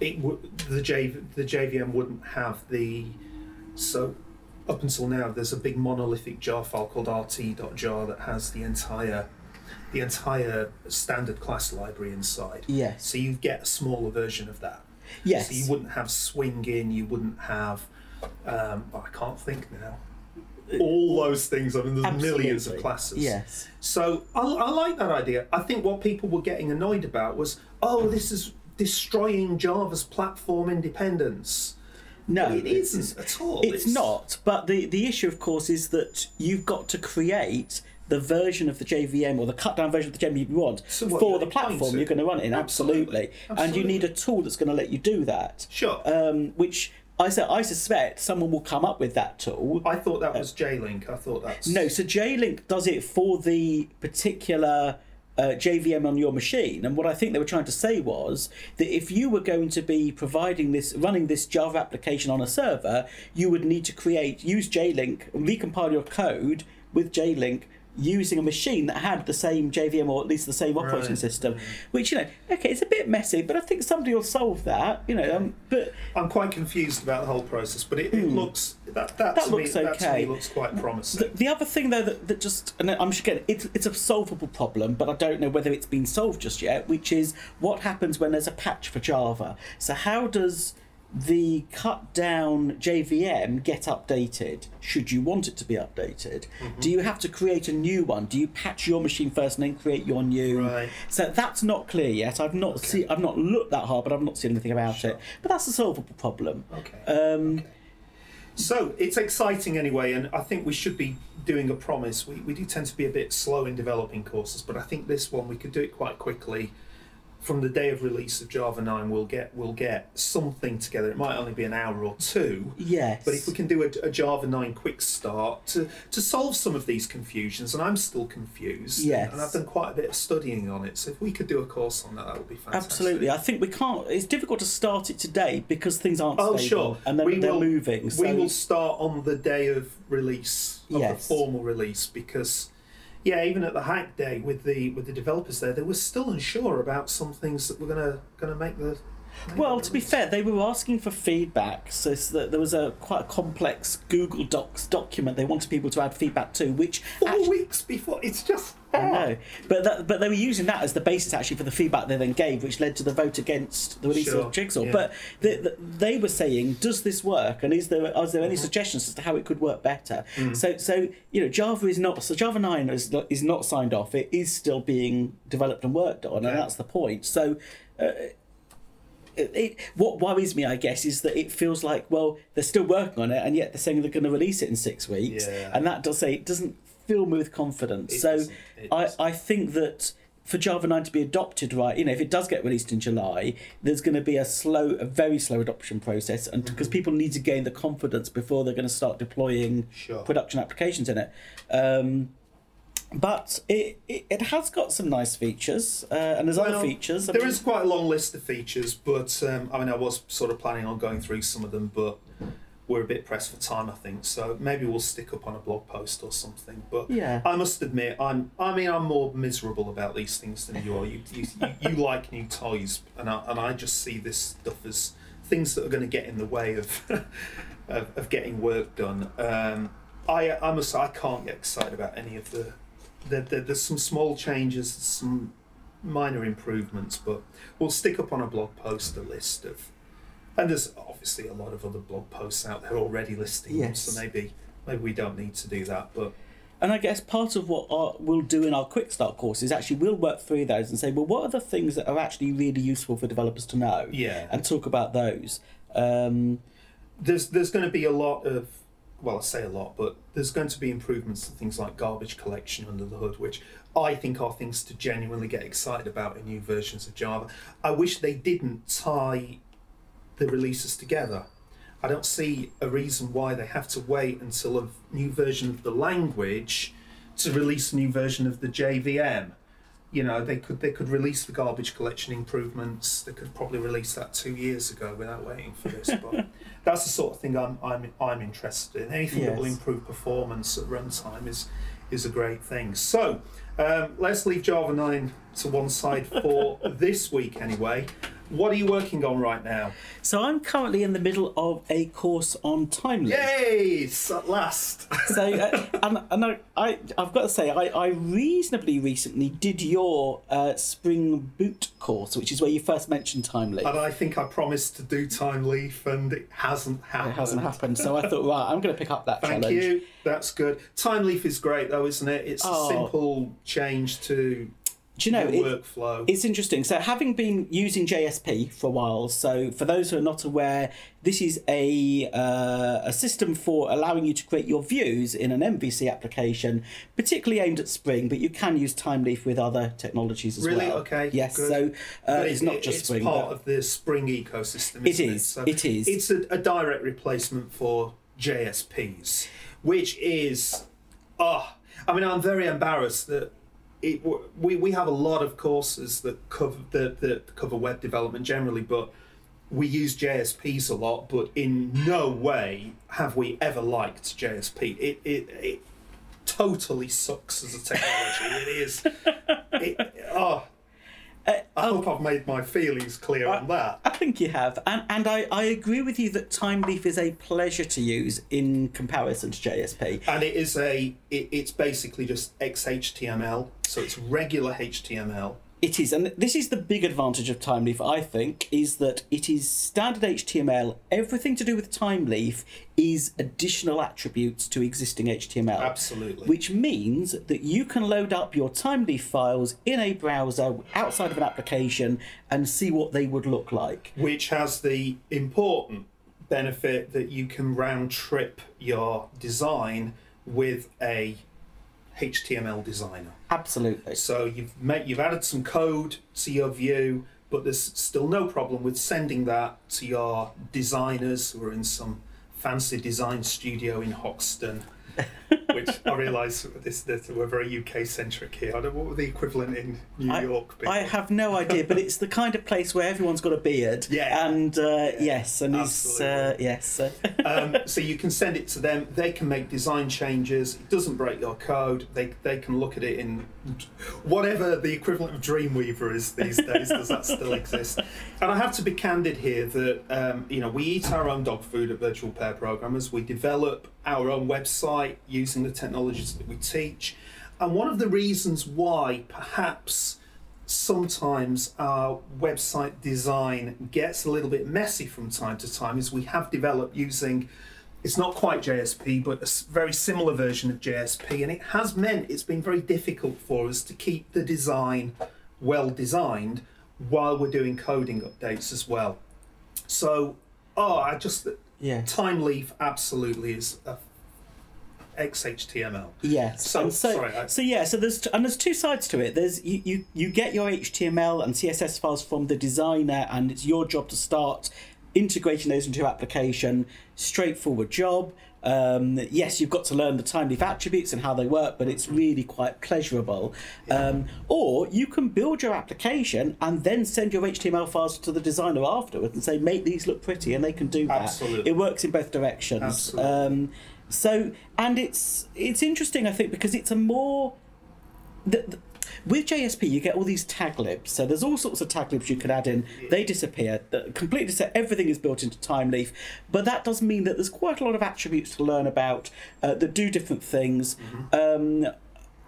It w- the J the JVM wouldn't have the so up until now there's a big monolithic jar file called rt.jar that has the entire the entire standard class library inside. Yes. So you get a smaller version of that. Yes. So you wouldn't have swing in. You wouldn't have. Um, I can't think now. All those things. I mean, there's millions of classes. Yes. So I, I like that idea. I think what people were getting annoyed about was, oh, this is destroying Java's platform independence. No, it isn't at all. It's not. But the, the issue, of course, is that you've got to create the version of the JVM or the cut down version of the JVM you want So what, for the platform you're going to run it in. Absolutely. Absolutely. And you need a tool that's going to let you do that. Sure. Um, which I said, I suspect someone will come up with that tool. I thought that was JLink. I thought that's No, so JLink does it for the particular uh, JVM on your machine. And what I think they were trying to say was that if you were going to be providing this, running this Java application on a server, you would need to create, use JLink, recompile your code with JLink using a machine that had the same JVM or at least the same operating Right. system. Which, you know, okay, it's a bit messy, but I think somebody will solve that, you know. Um, but I'm quite confused about the whole process, but it, it looks that that, That to looks me, that to okay. me looks quite promising. The, the other thing, though, that, that just, and I'm just getting, it's, it's a solvable problem, but I don't know whether it's been solved just yet, which is what happens when there's a patch for Java. So, how does the cut down JVM get updated? Should you want it to be updated? Mm-hmm. Do you have to create a new one? Do you patch your machine first and then create your new? Right. So that's not clear yet. I've not seen, I've not looked that hard, but I've not seen anything about it. But that's a solvable problem. Okay. Um, So it's exciting anyway, and I think we should be doing a promise. We, we do tend to be a bit slow in developing courses, but I think this one we could do it quite quickly. From the day of release of Java 9, we'll get we'll get something together. It might only be an hour or two, yes. but if we can do a, a Java 9 quick start to, to solve some of these confusions, and I'm still confused, Yes. and I've done quite a bit of studying on it. So if we could do a course on that, that would be fantastic. Absolutely. I think we can't. It's difficult to start it today because things aren't Oh, stable sure. and then we they're will, moving. So we will start on the day of release of Yes. the formal release because, yeah, even at the hack day with the with the developers there, they were still unsure about some things that were gonna gonna make the. make well, the to be fair, they were asking for feedback. So there was a quite a complex Google Docs document they wanted people to add feedback to, which four actu- weeks before, it's just I know, but that, but they were using that as the basis actually for the feedback they then gave, which led to the vote against the release Sure, of Jigsaw. yeah. But the, the, they were saying, does this work, and is there are there any suggestions as to how it could work better? So so you know, Java is not so Java nine is not- is not signed off. It is still being developed and worked on, Okay. and that's the point. So. Uh, it, it, what worries me, I guess, is that it feels like well they're still working on it, and yet they're saying they're going to release it in six weeks, Yeah. and that does say it doesn't fill me with confidence. It so it I. I think that for Java 9 to be adopted right, you know, if it does get released in July, there's going to be a slow, a very slow adoption process, and Mm-hmm. because people need to gain the confidence before they're going to start deploying Sure. production applications in it. Um, but it, it it has got some nice features, uh, and there's other features. I There mean- is quite a long list of features, but um, I mean, I was sort of planning on going through some of them, but we're a bit pressed for time, I think. So maybe we'll stick up on a blog post or something. But Yeah. I must admit, I'm. I mean, I'm more miserable about these things than you are. You you, you, you like new toys, and I, and I just see this stuff as things that are going to get in the way of of, of getting work done. Um, I I must. I can't get excited about any of the. There, there, there's some small changes, some minor improvements, but we'll stick up on a blog post a list of, and there's obviously a lot of other blog posts out there already listing them, Yes. so maybe maybe we don't need to do that, but And I guess part of what our, we'll do in our quick start course is actually we'll work through those and say, well, what are the things that are actually really useful for developers to know? Yeah. And talk about those. Um, there's there's going to be a lot of well, I say a lot, but there's going to be improvements to things like garbage collection under the hood, which I think are things to genuinely get excited about in new versions of Java. I wish they didn't tie the releases together. I don't see a reason why they have to wait until a new version of the language to release a new version of the JVM. You know, they could they could release the garbage collection improvements. They could probably release that two years ago without waiting for this. But that's the sort of thing I'm I'm I'm interested in. Anything that will improve performance at runtime is is a great thing. So um, let's leave Java 9 to one side for this week anyway. What are you working on right now? so I'm currently in the middle of a course on Thymeleaf. Yay! At last. So, uh, and, and I, I, I've got to say, I, I reasonably recently did your uh, Spring Boot course, which is where you first mentioned Thymeleaf. and I think I promised to do Thymeleaf, and it hasn't happened. It hasn't happened, so I thought, right, I'm going to pick up that Thank challenge. you. That's good. Thymeleaf is great, though, isn't it? It's Oh. a simple change to Do you know, it- workflow. It's interesting. So, having been using JSP for a while, so for those who are not aware, this is a uh, a system for allowing you to create your views in an MVC application, particularly aimed at Spring, but you can use Thymeleaf with other technologies as well. Really? well. Okay, Yes. good. So uh, But it's not just it's Spring. part of the Spring ecosystem. It Isn't is, So it is. It's a, a direct replacement for JSPs, which is, ah, I mean, I'm very embarrassed that it. We we have a lot of courses that cover that, that cover web development generally, but we use JSPs a lot. But in no way have we ever liked JSP. It it. it Totally sucks as a technology. it is. It, oh, Uh, I hope I've made my feelings clear on that. I think you have, and and I, I agree with you that Thymeleaf is a pleasure to use in comparison to JSP. And it is a, it, it's basically just XHTML, so it's regular HTML. It is, and this is the big advantage of Thymeleaf, I think, is that it is standard HTML. Everything to do with Thymeleaf is additional attributes to existing HTML. Absolutely. Which means that you can load up your Thymeleaf files in a browser outside of an application and see what they would look like. Which has the important benefit that you can round trip your design with a HTML designer. Absolutely. So you've made, you've added some code to your view, but there's still no problem with sending that to your designers who are in some fancy design studio in Hoxton. which I realise this that we're very UK centric here. I don't know what would the equivalent in New I, York be. I have no idea, but it's the kind of place where everyone's got a beard. Yeah. And uh, yes, and is uh, yes. um, so you can send it to them. They can make design changes. It doesn't break your code. They they can look at it in whatever the equivalent of Dreamweaver is these days. does that still exist? And I have to be candid here that um, you know we eat our own dog food at Virtual Pair Programmers. We develop our own website using the technologies that we teach. and one of the reasons why perhaps sometimes our website design gets a little bit messy from time to time is we have developed using it's not quite JSP, but a very similar version of JSP, and it has meant it's been very difficult for us to keep the design well designed while we're doing coding updates as well. So, oh, I just Yeah. Thymeleaf absolutely is a XHTML. Yes. So- and so, sorry, I- so yeah. So there's and there's two sides to it. There's you, you you get your HTML and CSS files from the designer, and it's your job to start integrating those into your application. Straightforward job. Um, yes, you've got to learn the Thymeleaf attributes and how they work, but it's really quite pleasurable. Um, or you can build your application and then send your HTML files to the designer afterwards and say, make these look pretty, and they can do that. Absolutely. It works in both directions. Absolutely. Um, so, and it's it's interesting, I think, because it's a more the, the, with JSP, you get all these tag libs. So there's all sorts of tag libs you could add in. They disappear. Completely set. Everything is built into Thymeleaf, but that does mean that there's quite a lot of attributes to learn about uh, that do different things. Um,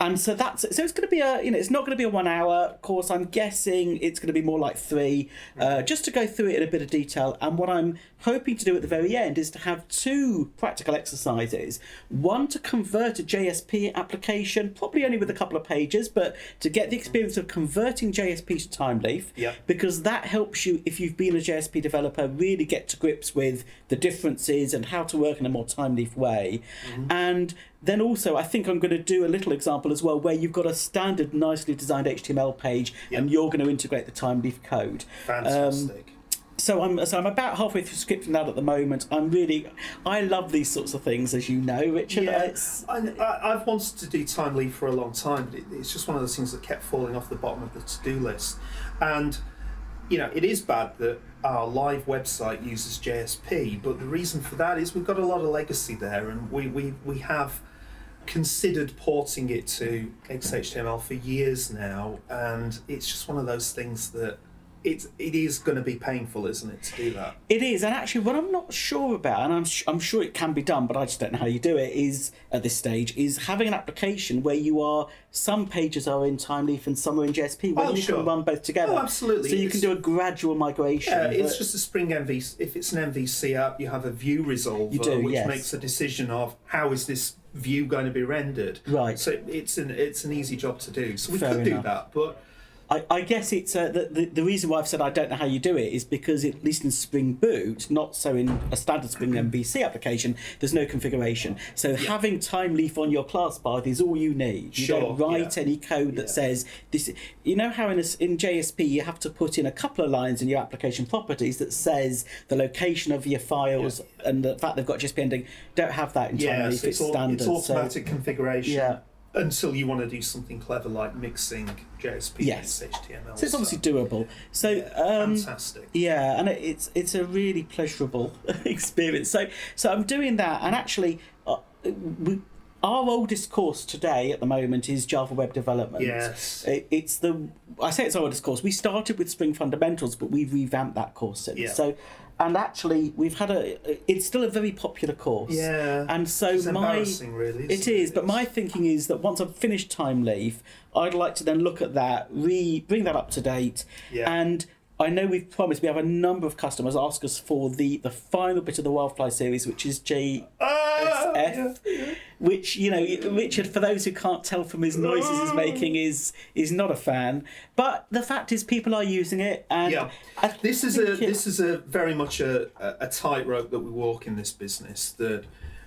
and so that's so it's going to be a you know it's not going to be a one hour course. I'm guessing it's going to be more like three, uh, just to go through it in a bit of detail. And what I'm hoping to do at the very end is to have two practical exercises. One to convert a JSP application, probably only with a couple of pages, but to get the experience of converting JSP to Thymeleaf. Yep. Because that helps you, if you've been a JSP developer, really get to grips with the differences and how to work in a more Thymeleaf way. And then also, I think I'm going to do a little example as well where you've got a standard, nicely designed HTML page and you're going to integrate the Thymeleaf code. Um, Fantastic. so I'm so I'm about halfway through scripting that at the moment. I'm really I love these sorts of things, as you know, Richard. Yeah, I, I, I've wanted to do Thymeleaf for a long time, but it, it's just one of those things that kept falling off the bottom of the to-do list. And you know, it is bad that our live website uses JSP, but the reason for that is we've got a lot of legacy there, and we we, we have considered porting it to XHTML for years now, and it's just one of those things that it's it is going to be painful, isn't it, to do that? It is, and actually, what I'm not sure about, and I'm sh- I'm sure it can be done, but I just don't know how you do it. Is at this stage is having an application where you are some pages are in Thymeleaf and some are in JSP, where Oh, you sure. can run both together. Oh, absolutely. So you It's- can do a gradual migration. Yeah, it's but- just a Spring MVC. If it's an MVC app, you have a view resolver, You do, which yes. makes a decision of how is this view going to be rendered. Right. So it's an it's an easy job to do. So we Fair could do that, but I, I guess it's uh, the, the the reason why I've said I don't know how you do it is because at least in Spring Boot, not so in a standard Spring MVC application, there's no configuration. So having Thymeleaf on your class path is all you need. You Sure, don't write yeah. any code that Yeah. says this. You know how in a in JSP you have to put in a couple of lines in your application properties that says the location of your files and the fact they've got JSP ending. Don't have that in time yeah, leaf. so It's, it's, au- standard. it's so- automatic configuration. Yeah. Until you want to do something clever like mixing JSP Yes. and HTML. so it's obviously doable. So um, fantastic. Yeah, and it's it's a really pleasurable experience. So so I'm doing that, and actually, uh, we, our oldest course today at the moment is Java Web Development. Yes. It, it's the I say it's our oldest course. We started with Spring Fundamentals, but we've revamped that course since. Yeah. So. And actually, we've had a. It's still a very popular course. Yeah. And so It's my. embarrassing, really. It is, but my thinking is that once I've finished Thymeleaf, I'd like to then look at that, re bring that up to date, Yeah. and I know we've promised we have a number of customers ask us for the the final bit of the Wildfly series, which is JSF, Ah, yeah. which you know Richard, for those who can't tell from his noises he's making, is is not a fan. But the fact is, people are using it, and Yeah, this is a it- this is a very much a, a, tightrope that we walk in this business. That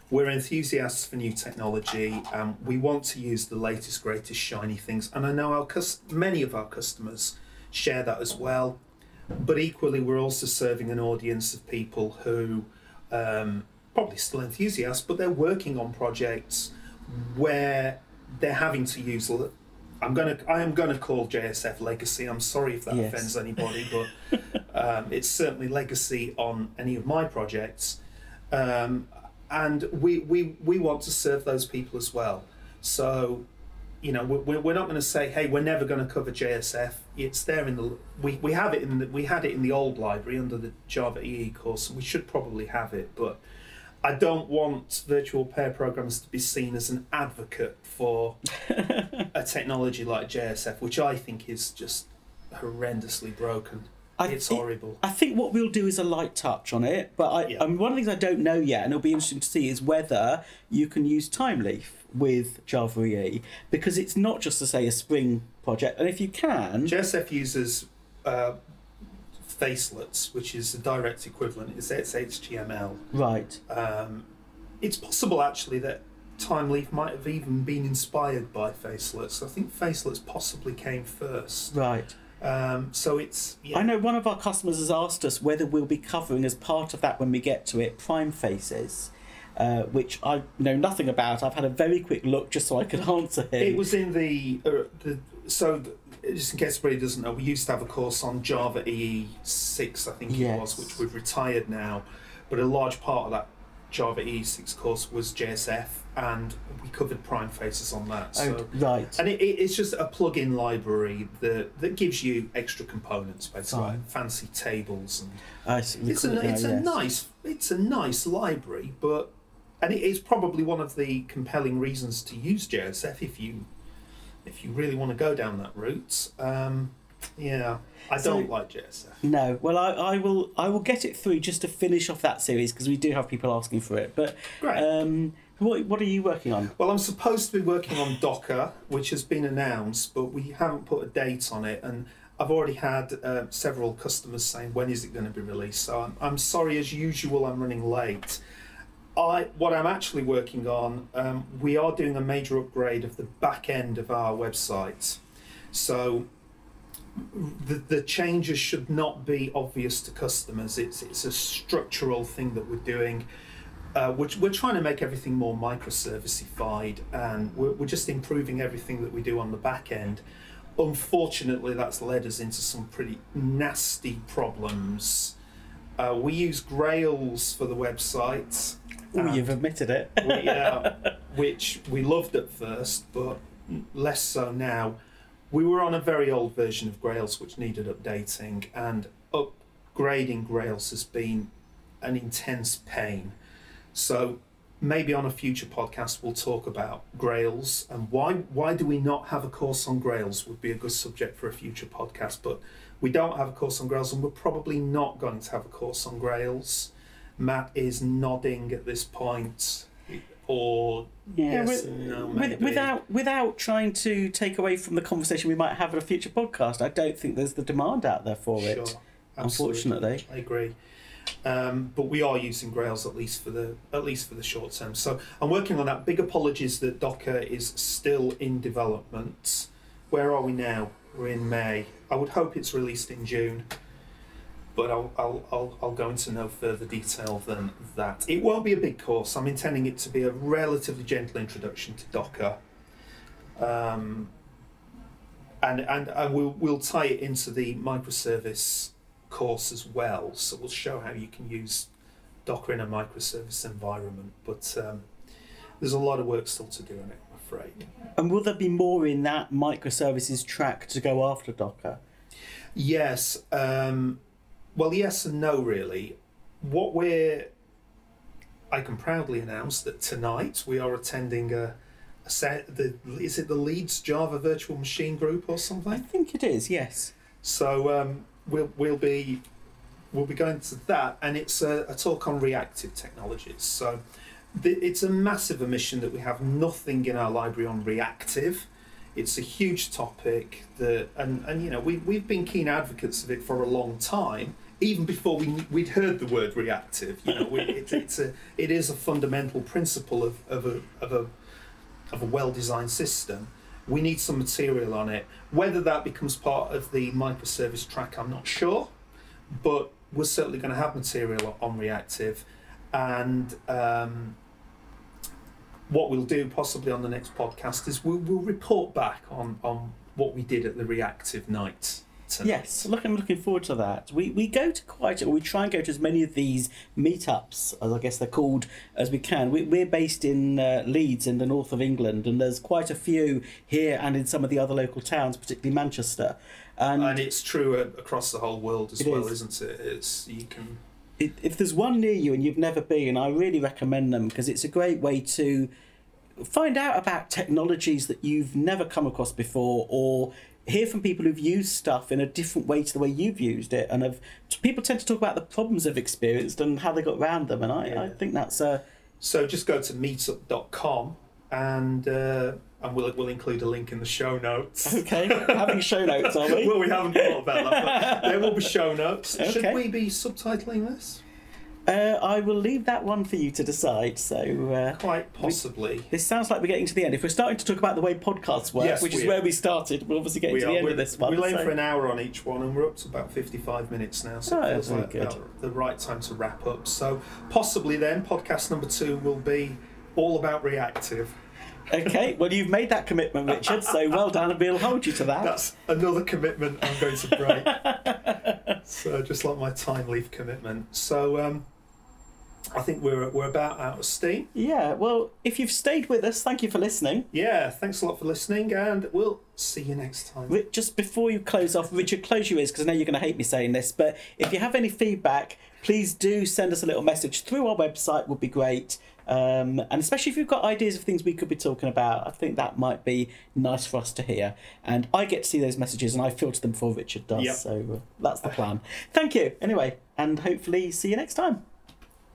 we're enthusiasts for new technology, and we want to use the latest, greatest, shiny things. And I know our cus- many of our customers share that as well. But equally, we're also serving an audience of people who um, probably still enthusiasts, but they're working on projects where they're having to use. I'm gonna. I am gonna call JSF legacy. I'm sorry if that Yes. offends anybody, but um, it's certainly legacy on any of my projects, um, and we, we we want to serve those people as well. So, you know, we're, we're not going to say, hey, we're never going to cover JSF. It's there in the we, we have it in the we had it in the old library under the Java EE course, and we should probably have it, but I don't want virtual pair programs to be seen as an advocate for a technology like JSF, which I think is just horrendously broken. I it's thi- horrible. I think what we'll do is a light touch on it, but I, Yeah. um, one of the things I don't know yet, and it'll be interesting to see, is whether you can use Thymeleaf with Java EE because it's not just to say a Spring project, and if you can, JSF uses uh, facelets, which is the direct equivalent. It's, it's HTML. right, Um, it's possible actually that Thymeleaf might have even been inspired by facelets. I think facelets possibly came first. right. Um, so it's yeah. I know one of our customers has asked us whether we'll be covering as part of that when we get to it PrimeFaces. Uh, which I know nothing about. I've had a very quick look just so I could answer him. It was in the, uh, the so th- just in case anybody doesn't know, we used to have a course on Java EE six, I think it was, which we've retired now. But a large part of that Java EE six course was JSF, and we covered PrimeFaces on that. So. Oh, right. And it, it, it's just a plug-in library that, that gives you extra components, basically like fancy tables, and I see, it's a it's a yes. nice it's a nice library, but and it is probably one of the compelling reasons to use JSF if you if you really want to go down that route. Um, yeah, I So- don't like JSF. No, well, I, I will I will get it through just to finish off that series because we do have people asking for it. But Great. um, what what are you working on? Well, I'm supposed to be working on Docker, which has been announced, but we haven't put a date on it. And I've already had uh, several customers saying, when is it going to be released? So I'm, I'm sorry, as usual, I'm running late. I, what I'm actually working on, um, we are doing a major upgrade of the back end of our website. So the, the changes should not be obvious to customers. It's, it's a structural thing that we're doing uh, which we're trying to make everything more microserviceified and we're, we're just improving everything that we do on the back end. Unfortunately, that's led us into some pretty nasty problems. Uh, we use Grails for the website, Oh, you've admitted it. we, uh, which we loved at first, but less so now. We were on a very old version of Grails which needed updating, and upgrading Grails has been an intense pain. So maybe on a future podcast we'll talk about Grails and why why do we not have a course on Grails would be a good subject for a future podcast. But we don't have a course on Grails, and we're probably not going to have a course on Grails. Matt is nodding at this point, or Yeah, with- no, With, without without trying to take away from the conversation we might have in a future podcast, I don't think there's the demand out there for it. Sure, absolutely. unfortunately. I agree. Um, but we are using Grails at least for the at least for the short term. So I'm working on that. Big apologies that Docker is still in development. Where are we now? We're in May. I would hope it's released in June, but I'll I'll I'll, I'll go into no further detail than that. It won't be a big course. I'm intending it to be a relatively gentle introduction to Docker. Um, and and and we'll we'll tie it into the microservice course as well. So we'll show how you can use Docker in a microservice environment. But um, there's a lot of work still to do on it, I'm afraid. And will there be more in that microservices track to go after Docker? Yes. Um, well, yes and no, really. What we're. I can proudly announce that tonight we are attending a, a set. The, is it the Leeds Java Virtual Machine Group or something? I think it is. Yes. So um, we'll we'll be we'll be going to that, and it's a, a talk on reactive technologies. So th- it's a massive omission that we have nothing in our library on reactive. It's a huge topic that, and, and you know we we've been keen advocates of it for a long time, even before we we'd heard the word reactive. You know, we, it, it's a it is a fundamental principle of, of a of a of a well designed system. We need some material on it. Whether that becomes part of the microservice track, I'm not sure, but we're certainly going to have material on reactive, and um, what we'll do possibly on the next podcast is we'll, we'll report back on on what we did at the reactive night. Yes, look, I'm looking forward to that. We we go to quite, or we try and go to as many of these meetups, as I guess they're called, as we can. We, we're based in uh, Leeds, in the north of England, and there's quite a few here and in some of the other local towns, particularly Manchester. And, And it's true uh, across the whole world as well, is. isn't it? It's you can if, if there's one near you and you've never been, I really recommend them because it's a great way to find out about technologies that you've never come across before or hear from people who've used stuff in a different way to the way you've used it and have people tend to talk about the problems they've experienced and how they got around them and I, I think that's a So just go to meetup.com and uh, and we'll, we'll include a link in the show notes. okay having show notes are we well, we haven't thought about that, but there will be show notes. Should we be subtitling this? Uh, I will leave that one for you to decide so uh, Quite possibly. this sounds like we're getting to the end. If we're starting to talk about the way podcasts work, Yes, which is are. where we started, we're obviously getting We to the are. end We're, of this one. we're aiming so- for an hour on each one, and we're up to about 55 minutes now, so Oh, it feels like about the right time to wrap up. So possibly then, podcast number two will be all about reactive. Okay, well, you've made that commitment, Richard, so well done, and we'll hold you to that. That's another commitment I'm going to break. so just like my Thymeleaf commitment. So um, I think we're we're about out of steam. Yeah, well, if you've stayed with us, thank you for listening. Yeah, thanks a lot for listening, and we'll see you next time. Just before you close off, Richard, close your ears because I know you're going to hate me saying this, but if you have any feedback, please do send us a little message through our website, would be great. Um, and especially if you've got ideas of things we could be talking about, I think that might be nice for us to hear. And I get to see those messages and I filter them before Richard does, Yep. so uh, that's the plan. Thank you, anyway, and hopefully see you next time.